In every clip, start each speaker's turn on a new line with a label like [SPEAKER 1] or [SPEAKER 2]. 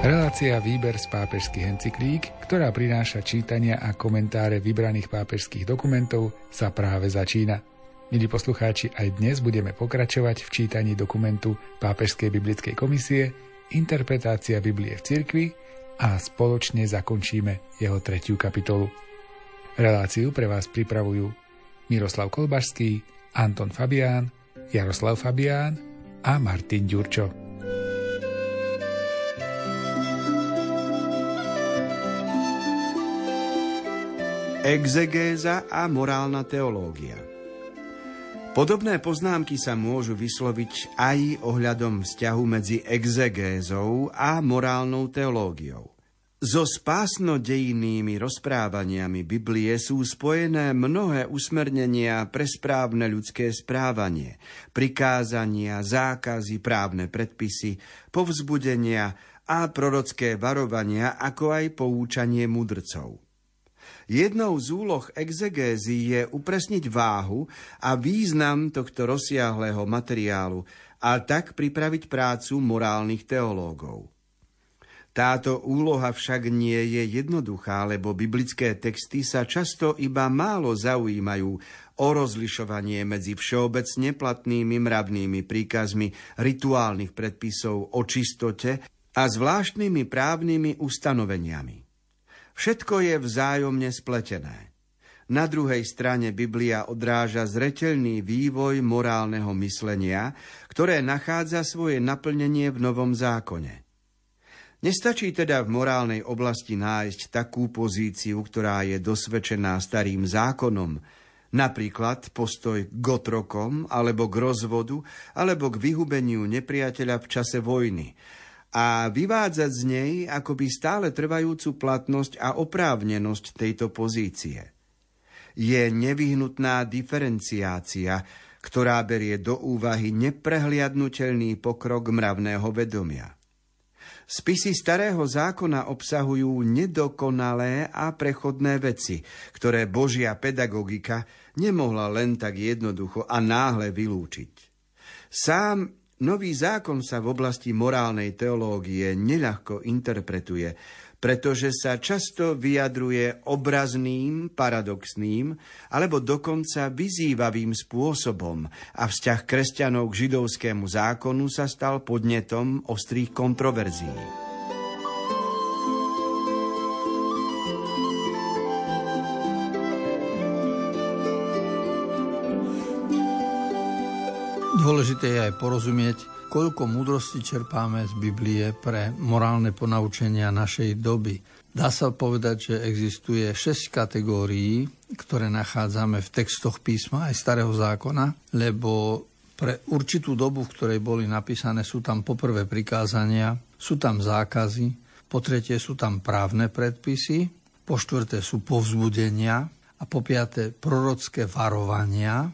[SPEAKER 1] Relácia Výber z pápežských encyklík, ktorá prináša čítania a komentáre vybraných pápežských dokumentov, sa práve začína. Milí poslucháči, aj dnes budeme pokračovať v čítaní dokumentu Pápežskej biblickej komisie Interpretácia Biblie v cirkvi a spoločne zakončíme jeho tretiu kapitolu. Reláciu pre vás pripravujú Miroslav Kolbašský, Anton Fabián, Jaroslav Fabián a Martin Ďurčo.
[SPEAKER 2] Exegéza a morálna teológia Podobné poznámky sa môžu vysloviť aj ohľadom vzťahu medzi exegézou a morálnou teológiou. So spásnodejnými rozprávaniami Biblie sú spojené mnohé usmernenia pre správne ľudské správanie, prikázania, zákazy, právne predpisy, povzbudenia a prorocké varovania, ako aj poučanie mudrcov. Jednou z úloh exegézy je upresniť váhu a význam tohto rozsiahlého materiálu a tak pripraviť prácu morálnych teológov. Táto úloha však nie je jednoduchá, lebo biblické texty sa často iba málo zaujímajú o rozlišovanie medzi všeobecne platnými mravnými príkazmi rituálnych predpisov o čistote a zvláštnymi právnymi ustanoveniami. Všetko je vzájomne spletené. Na druhej strane Biblia odráža zreteľný vývoj morálneho myslenia, ktoré nachádza svoje naplnenie v Novom zákone. Nestačí teda v morálnej oblasti nájsť takú pozíciu, ktorá je dosvedčená starým zákonom, napríklad postoj k otrokom, alebo k rozvodu, alebo k vyhubeniu nepriateľa v čase vojny, a vyvádzať z nej akoby stále trvajúcu platnosť a oprávnenosť tejto pozície. Je nevyhnutná diferenciácia, ktorá berie do úvahy neprehliadnutelný pokrok mravného vedomia. Spisy starého zákona obsahujú nedokonalé a prechodné veci, ktoré Božia pedagogika nemohla len tak jednoducho a náhle vylúčiť. Sám Nový zákon sa v oblasti morálnej teológie neľahko interpretuje, pretože sa často vyjadruje obrazným, paradoxným alebo dokonca vyzývavým spôsobom a vzťah kresťanov k židovskému zákonu sa stal podnetom ostrých kontroverzií.
[SPEAKER 3] Dôležité je aj porozumieť, koľko múdrosti čerpáme z Biblie pre morálne ponaučenia našej doby. Dá sa povedať, že existuje 6 kategórií, ktoré nachádzame v textoch písma aj starého zákona, lebo pre určitú dobu, v ktorej boli napísané, sú tam poprvé prikázania, sú tam zákazy, po tretie sú tam právne predpisy, po štvrté sú povzbudenia a po piaté prorocké varovania,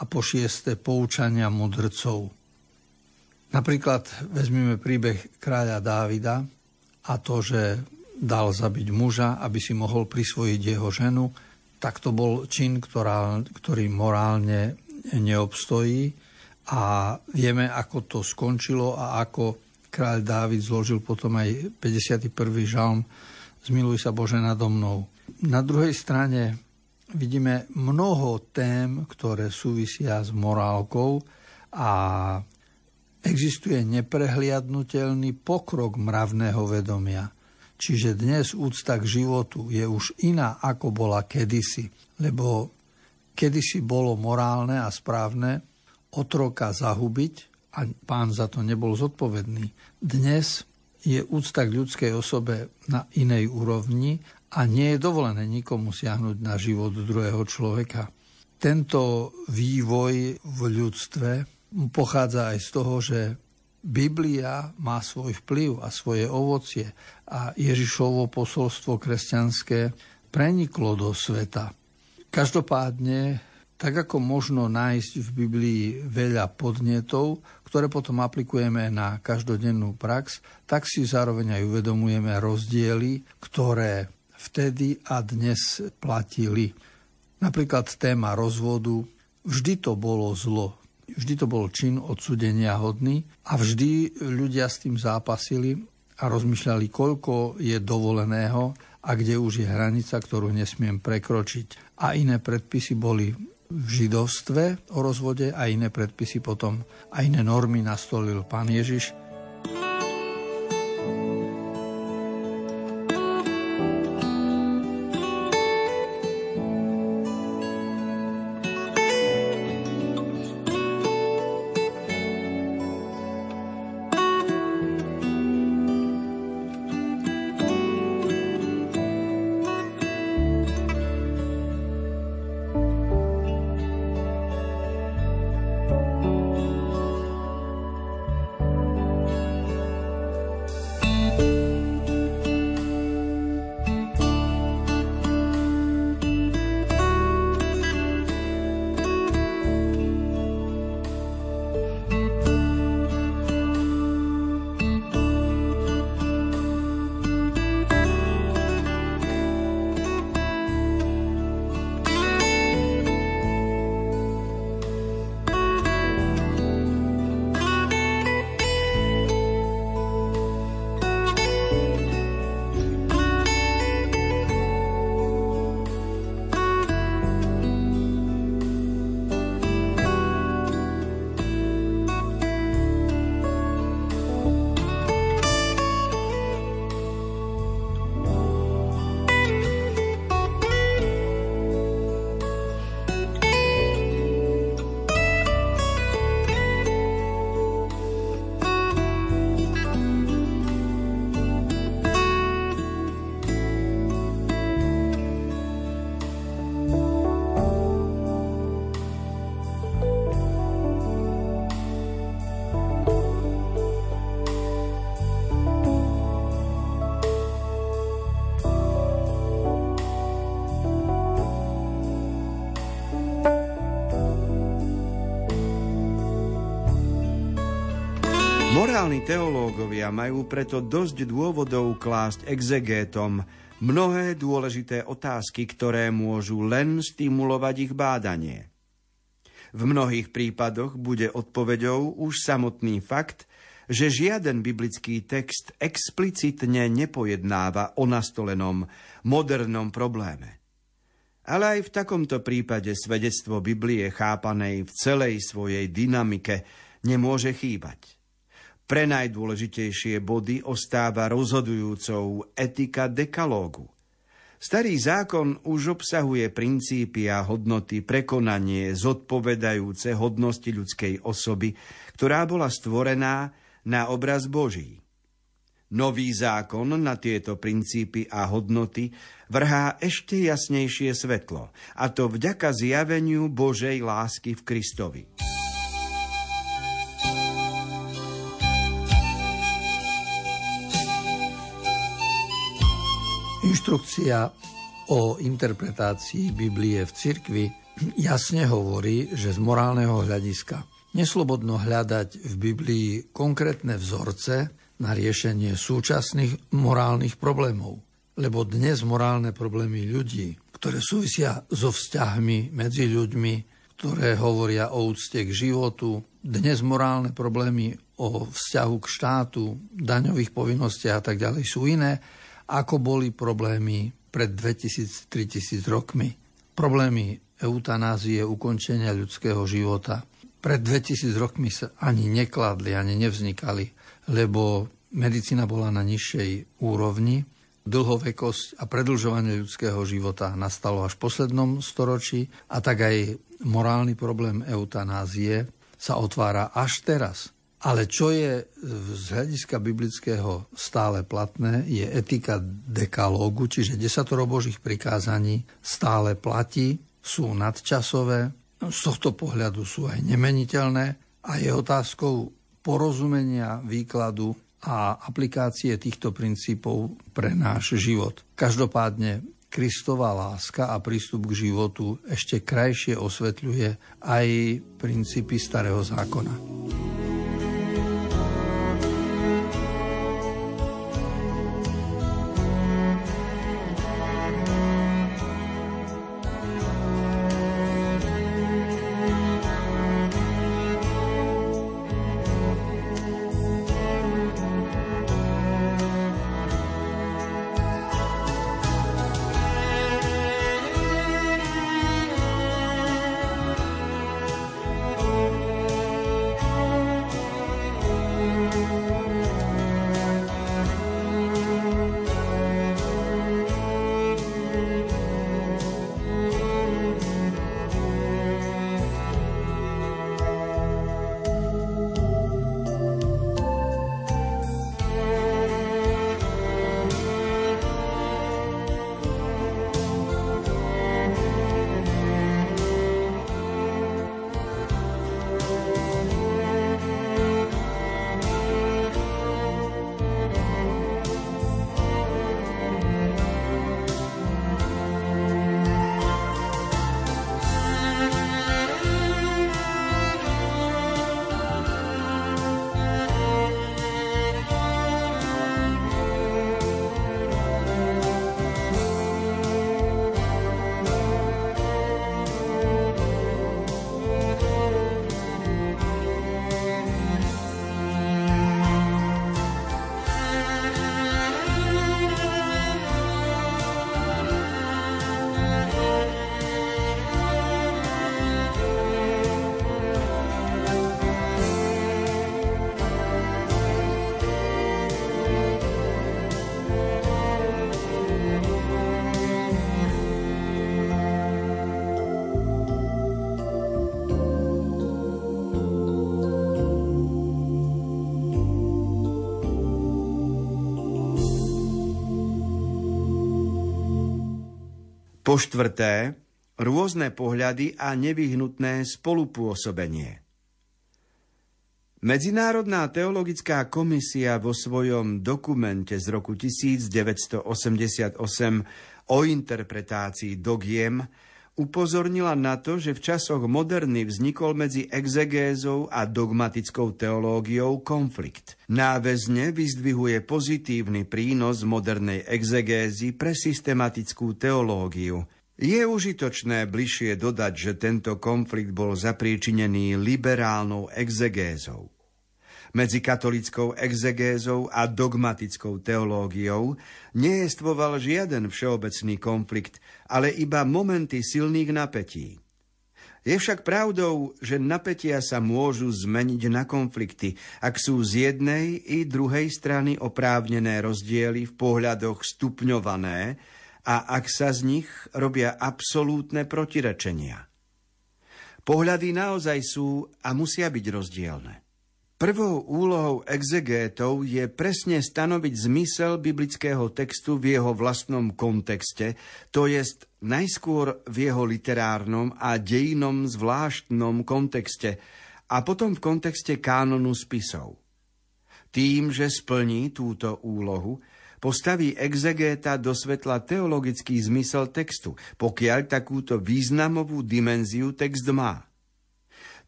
[SPEAKER 3] a po šieste poučania mudrcov. Napríklad vezmeme príbeh kráľa Dávida a to, že dal zabiť muža, aby si mohol prisvojiť jeho ženu, tak to bol čin, ktorá, ktorý morálne neobstojí a vieme, ako to skončilo a ako kráľ Dávid zložil potom aj 51. žalm Zmiluj sa Bože nado mnou. Na druhej strane vidíme mnoho tém, ktoré súvisia s morálkou a existuje neprehliadnutelný pokrok mravného vedomia. Čiže dnes úcta k životu je už iná, ako bola kedysi, lebo kedysi bolo morálne a správne otroka zahubiť a pán za to nebol zodpovedný. Dnes je úcta k ľudskej osobe na inej úrovni a nie je dovolené nikomu siahnuť na život druhého človeka. Tento vývoj v ľudstve pochádza aj z toho, že Biblia má svoj vplyv a svoje ovocie a Ježišovo posolstvo kresťanské preniklo do sveta. Každopádne, tak ako možno nájsť v Biblii veľa podnetov, ktoré potom aplikujeme na každodennú prax, tak si zároveň aj uvedomujeme rozdiely, ktoré vtedy a dnes platili. Napríklad téma rozvodu, vždy to bolo zlo, vždy to bol čin odsudenia hodný a vždy ľudia s tým zápasili a rozmýšľali, koľko je dovoleného a kde už je hranica, ktorú nesmiem prekročiť. A iné predpisy boli v židovstve o rozvode a iné predpisy potom a iné normy nastolil pán Ježiš
[SPEAKER 2] Morálni teológovia majú preto dosť dôvodov klásť exegétom mnohé dôležité otázky, ktoré môžu len stimulovať ich bádanie. V mnohých prípadoch bude odpoveďou už samotný fakt, že žiaden biblický text explicitne nepojednáva o nastolenom modernom probléme. Ale aj v takomto prípade svedectvo Biblie chápanej v celej svojej dynamike nemôže chýbať. Pre najdôležitejšie body ostáva rozhodujúcou etika dekalógu. Starý zákon už obsahuje princípy a hodnoty prekonanie zodpovedajúce hodnosti ľudskej osoby, ktorá bola stvorená na obraz Boží. Nový zákon na tieto princípy a hodnoty vrhá ešte jasnejšie svetlo, a to vďaka zjaveniu Božej lásky v Kristovi.
[SPEAKER 3] Inštrukcia o interpretácii Biblie v cirkvi jasne hovorí, že z morálneho hľadiska neslobodno hľadať v Biblii konkrétne vzorce na riešenie súčasných morálnych problémov. Lebo dnes morálne problémy ľudí, ktoré súvisia so vzťahmi medzi ľuďmi, ktoré hovoria o úcte k životu, dnes morálne problémy o vzťahu k štátu, daňových povinnostiach a tak ďalej sú iné, ako boli problémy pred 2000-3000 rokmi. Problémy eutanázie, ukončenia ľudského života. Pred 2000 rokmi sa ani nekladli, ani nevznikali, lebo medicína bola na nižšej úrovni. Dlhovekosť a predlžovanie ľudského života nastalo až v poslednom storočí a tak aj morálny problém eutanázie sa otvára až teraz. Ale čo je z hľadiska biblického stále platné, je etika dekalógu, čiže desatoro božích prikázaní stále platí, sú nadčasové, z tohto pohľadu sú aj nemeniteľné a je otázkou porozumenia výkladu a aplikácie týchto princípov pre náš život. Každopádne Kristová láska a prístup k životu ešte krajšie osvetľuje aj princípy starého zákona.
[SPEAKER 2] Po štvrté, rôzne pohľady a nevyhnutné spolupôsobenie. Medzinárodná teologická komisia vo svojom dokumente z roku 1988 o interpretácii dogiem upozornila na to, že v časoch moderny vznikol medzi exegézou a dogmatickou teológiou konflikt. Náväzne vyzdvihuje pozitívny prínos modernej exegézy pre systematickú teológiu. Je užitočné bližšie dodať, že tento konflikt bol zapríčinený liberálnou exegézou medzi katolickou exegézou a dogmatickou teológiou neestvoval žiaden všeobecný konflikt, ale iba momenty silných napätí. Je však pravdou, že napätia sa môžu zmeniť na konflikty, ak sú z jednej i druhej strany oprávnené rozdiely v pohľadoch stupňované a ak sa z nich robia absolútne protirečenia. Pohľady naozaj sú a musia byť rozdielne. Prvou úlohou exegétov je presne stanoviť zmysel biblického textu v jeho vlastnom kontexte, to jest najskôr v jeho literárnom a dejinom zvláštnom kontexte a potom v kontexte kánonu spisov. Tým, že splní túto úlohu, postaví exegéta do svetla teologický zmysel textu, pokiaľ takúto významovú dimenziu text má.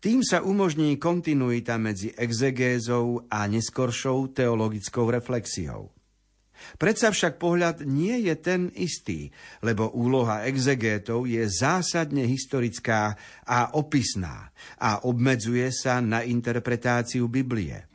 [SPEAKER 2] Tým sa umožní kontinuita medzi exegézou a neskoršou teologickou reflexiou. Predsa však pohľad nie je ten istý, lebo úloha exegétov je zásadne historická a opisná a obmedzuje sa na interpretáciu Biblie.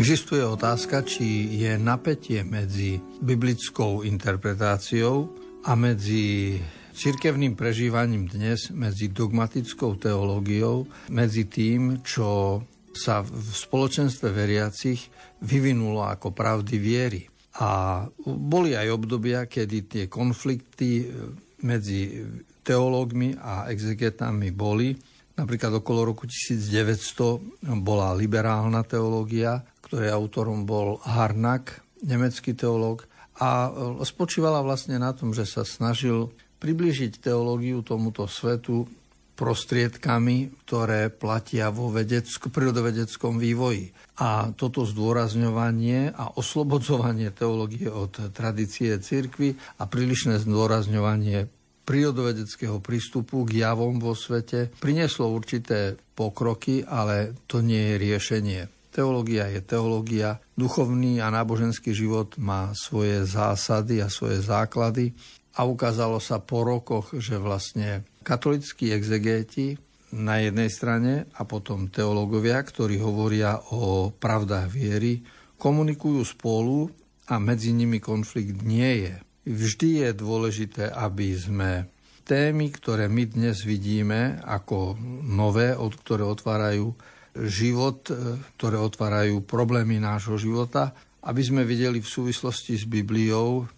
[SPEAKER 3] Existuje otázka, či je napätie medzi biblickou interpretáciou a medzi cirkevným prežívaním dnes, medzi dogmatickou teológiou, medzi tým, čo sa v spoločenstve veriacich vyvinulo ako pravdy viery. A boli aj obdobia, kedy tie konflikty medzi teológmi a exegetami boli. Napríklad okolo roku 1900 bola liberálna teológia, ktorej autorom bol Harnack, nemecký teológ, a e, spočívala vlastne na tom, že sa snažil priblížiť teológiu tomuto svetu prostriedkami, ktoré platia vo vedecko, prírodovedeckom vývoji. A toto zdôrazňovanie a oslobodzovanie teológie od tradície cirkvy a prílišné zdôrazňovanie prírodovedeckého prístupu k javom vo svete prinieslo určité pokroky, ale to nie je riešenie. Teológia je teológia, duchovný a náboženský život má svoje zásady a svoje základy a ukázalo sa po rokoch, že vlastne katolickí exegéti na jednej strane a potom teológovia, ktorí hovoria o pravdách viery, komunikujú spolu a medzi nimi konflikt nie je. Vždy je dôležité, aby sme témy, ktoré my dnes vidíme ako nové, od ktoré otvárajú život, e, ktoré otvárajú problémy nášho života, aby sme videli v súvislosti s Bibliou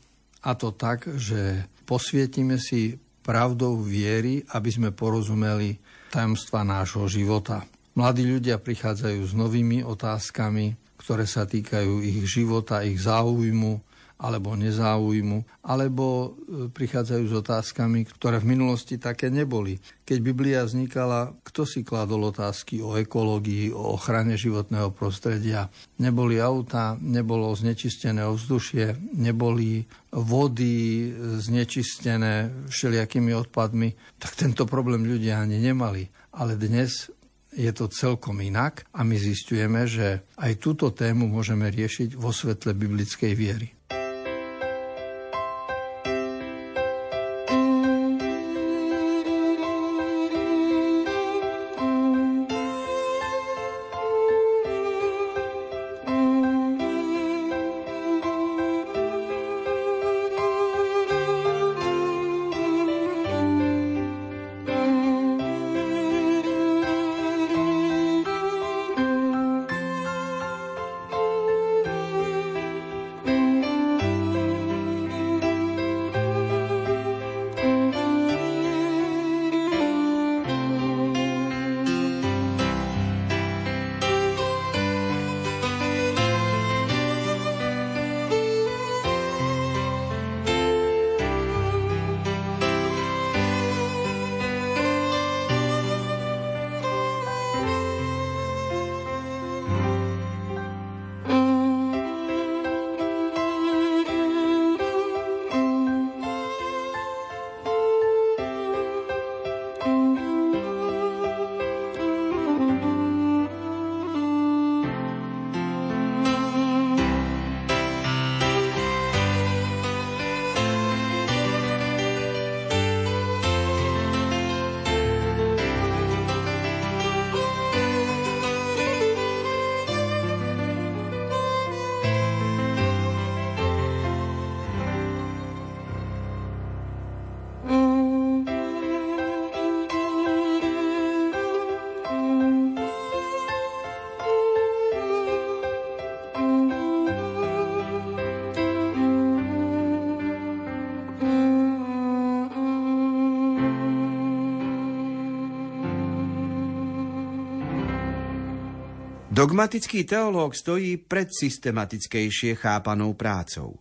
[SPEAKER 3] a to tak, že posvietime si pravdou viery, aby sme porozumeli tajomstva nášho života. Mladí ľudia prichádzajú s novými otázkami, ktoré sa týkajú ich života, ich záujmu, alebo nezáujmu, alebo e, prichádzajú s otázkami, ktoré v minulosti také neboli. Keď Biblia vznikala, kto si kladol otázky o ekológii, o ochrane životného prostredia? Neboli auta, nebolo znečistené ovzdušie, neboli vody znečistené všelijakými odpadmi, tak tento problém ľudia ani nemali. Ale dnes je to celkom inak a my zistujeme, že aj túto tému môžeme riešiť vo svetle biblickej viery.
[SPEAKER 2] Dogmatický teológ stojí pred systematickejšie chápanou prácou.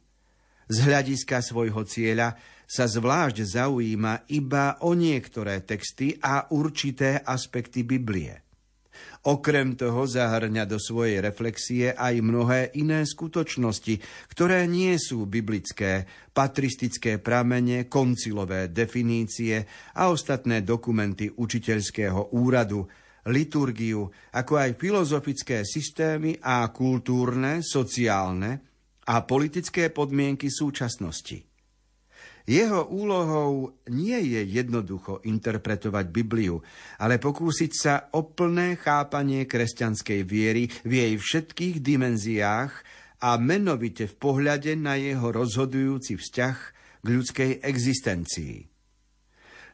[SPEAKER 2] Z hľadiska svojho cieľa sa zvlášť zaujíma iba o niektoré texty a určité aspekty Biblie. Okrem toho zahrňa do svojej reflexie aj mnohé iné skutočnosti, ktoré nie sú biblické, patristické pramene, koncilové definície a ostatné dokumenty učiteľského úradu, liturgiu, ako aj filozofické systémy a kultúrne, sociálne a politické podmienky súčasnosti. Jeho úlohou nie je jednoducho interpretovať Bibliu, ale pokúsiť sa o plné chápanie kresťanskej viery v jej všetkých dimenziách a menovite v pohľade na jeho rozhodujúci vzťah k ľudskej existencii.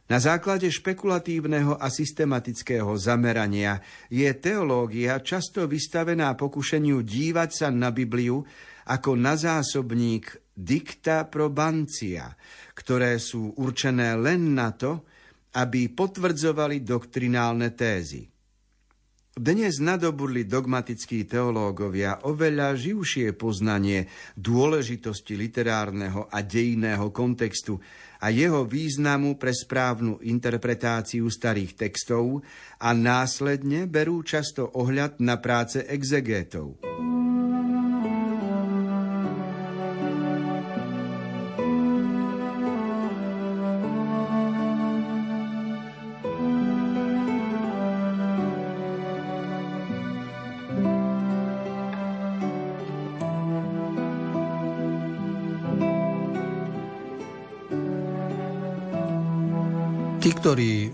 [SPEAKER 2] Na základe špekulatívneho a systematického zamerania je teológia často vystavená pokušeniu dívať sa na Bibliu ako na zásobník dicta probancia, ktoré sú určené len na to, aby potvrdzovali doktrinálne tézy. Dnes nadobudli dogmatickí teológovia oveľa živšie poznanie dôležitosti literárneho a dejinného kontextu a jeho významu pre správnu interpretáciu starých textov a následne berú často ohľad na práce exegétov.
[SPEAKER 3] Ktorí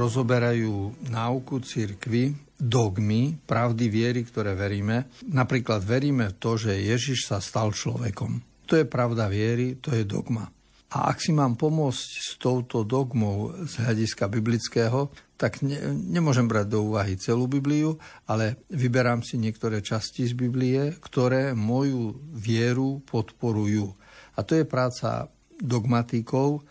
[SPEAKER 3] rozoberajú náuku cirkvy, dogmy, pravdy viery, ktoré veríme, napríklad veríme v to, že Ježiš sa stal človekom. To je pravda viery, to je dogma. A ak si mám pomôcť s touto dogmou z hľadiska biblického, tak ne, nemôžem brať do úvahy celú Bibliu, ale vyberám si niektoré časti z Biblie, ktoré moju vieru podporujú. A to je práca dogmatikov,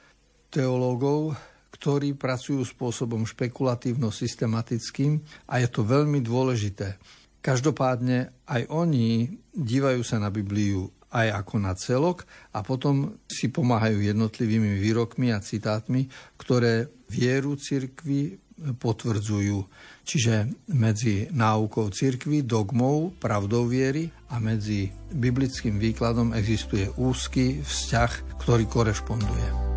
[SPEAKER 3] teológov, ktorí pracujú spôsobom špekulatívno-systematickým a je to veľmi dôležité. Každopádne aj oni dívajú sa na Bibliu aj ako na celok a potom si pomáhajú jednotlivými výrokmi a citátmi, ktoré vieru cirkvi potvrdzujú. Čiže medzi náukou cirkvi, dogmou, pravdou viery a medzi biblickým výkladom existuje úzky vzťah, ktorý korešponduje.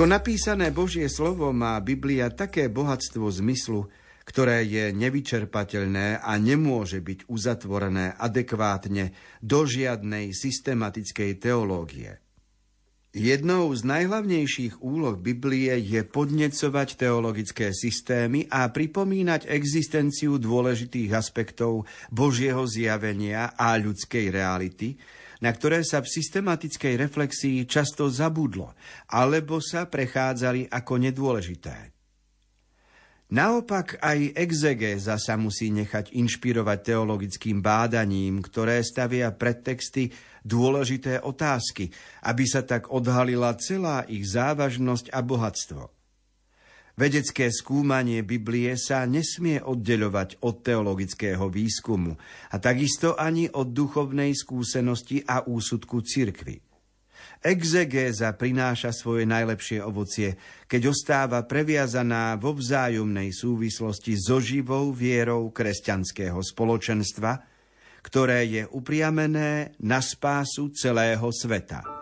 [SPEAKER 2] Ako napísané Božie slovo má Biblia také bohatstvo zmyslu, ktoré je nevyčerpateľné a nemôže byť uzatvorené adekvátne do žiadnej systematickej teológie. Jednou z najhlavnejších úloh Biblie je podnecovať teologické systémy a pripomínať existenciu dôležitých aspektov Božieho zjavenia a ľudskej reality, na ktoré sa v systematickej reflexii často zabudlo, alebo sa prechádzali ako nedôležité. Naopak aj exegéza sa musí nechať inšpirovať teologickým bádaním, ktoré stavia pred texty dôležité otázky, aby sa tak odhalila celá ich závažnosť a bohatstvo. Vedecké skúmanie Biblie sa nesmie oddeľovať od teologického výskumu a takisto ani od duchovnej skúsenosti a úsudku cirkvy. Exegéza prináša svoje najlepšie ovocie, keď ostáva previazaná vo vzájomnej súvislosti so živou vierou kresťanského spoločenstva, ktoré je upriamené na spásu celého sveta.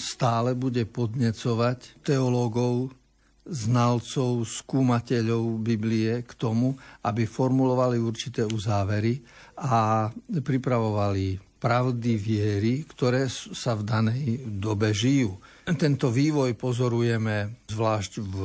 [SPEAKER 3] Stále bude podnecovať teológov, znalcov, skúmateľov Biblie k tomu, aby formulovali určité uzávery a pripravovali pravdy viery, ktoré sa v danej dobe žijú. Tento vývoj pozorujeme zvlášť v,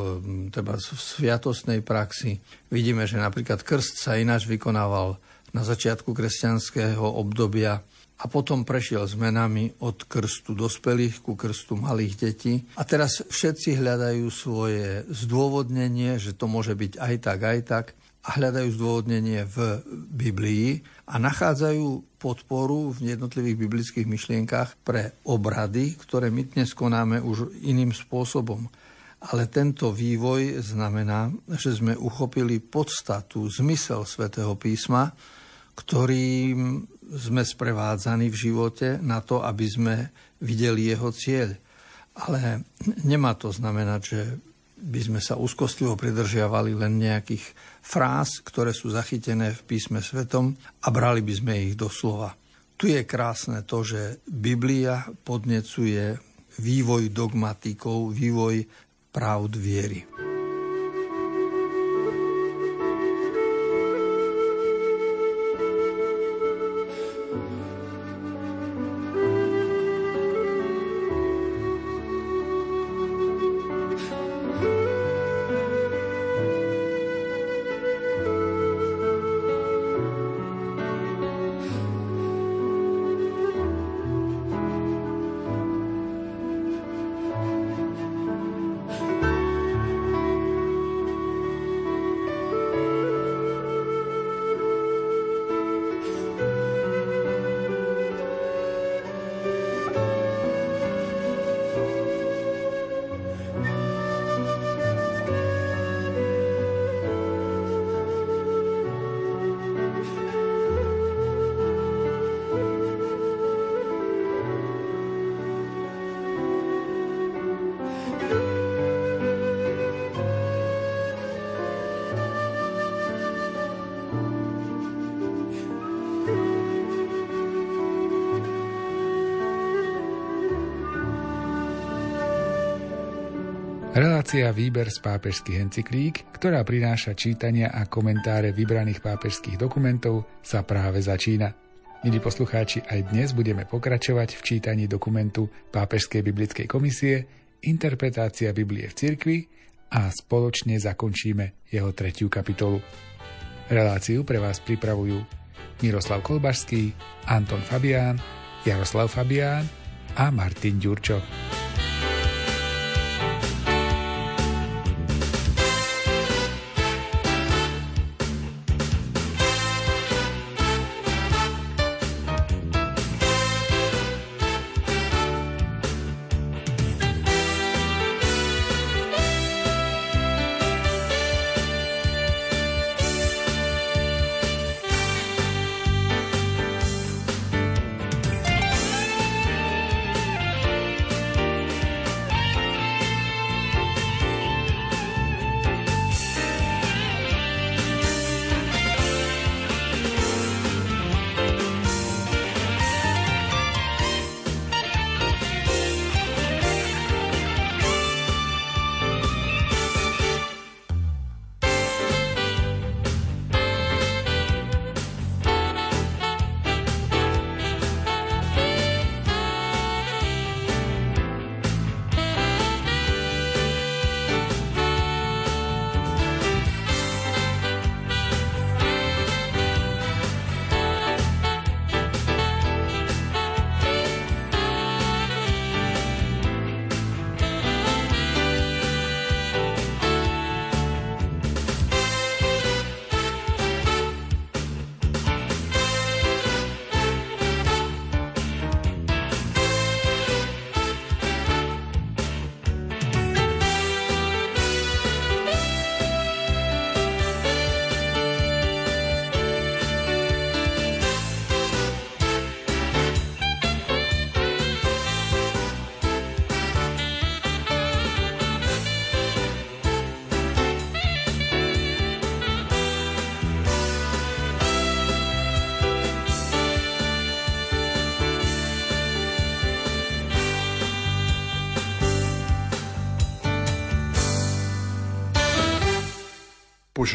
[SPEAKER 3] teda v sviatostnej praxi. Vidíme, že napríklad krst sa ináč vykonával na začiatku kresťanského obdobia a potom prešiel zmenami od krstu dospelých ku krstu malých detí. A teraz všetci hľadajú svoje zdôvodnenie, že to môže byť aj tak, aj tak a hľadajú zdôvodnenie v Biblii a nachádzajú podporu v jednotlivých biblických myšlienkach pre obrady, ktoré my dnes konáme už iným spôsobom. Ale tento vývoj znamená, že sme uchopili podstatu, zmysel svätého písma, ktorým sme sprevádzaní v živote na to, aby sme videli jeho cieľ. Ale nemá to znamenať, že by sme sa úzkostlivo pridržiavali len nejakých fráz, ktoré sú zachytené v písme svetom a brali by sme ich do slova. Tu je krásne to, že Biblia podnecuje vývoj dogmatikov, vývoj pravd viery.
[SPEAKER 1] Relácia Výber z pápežských encyklík, ktorá prináša čítania a komentáre vybraných pápežských dokumentov, sa práve začína. Milí poslucháči, aj dnes budeme pokračovať v čítaní dokumentu Pápežskej biblickej komisie Interpretácia Biblie v cirkvi a spoločne zakončíme jeho tretiu kapitolu. Reláciu pre vás pripravujú Miroslav Kolbašský, Anton Fabián, Jaroslav Fabián a Martin Ďurčo.
[SPEAKER 4] bu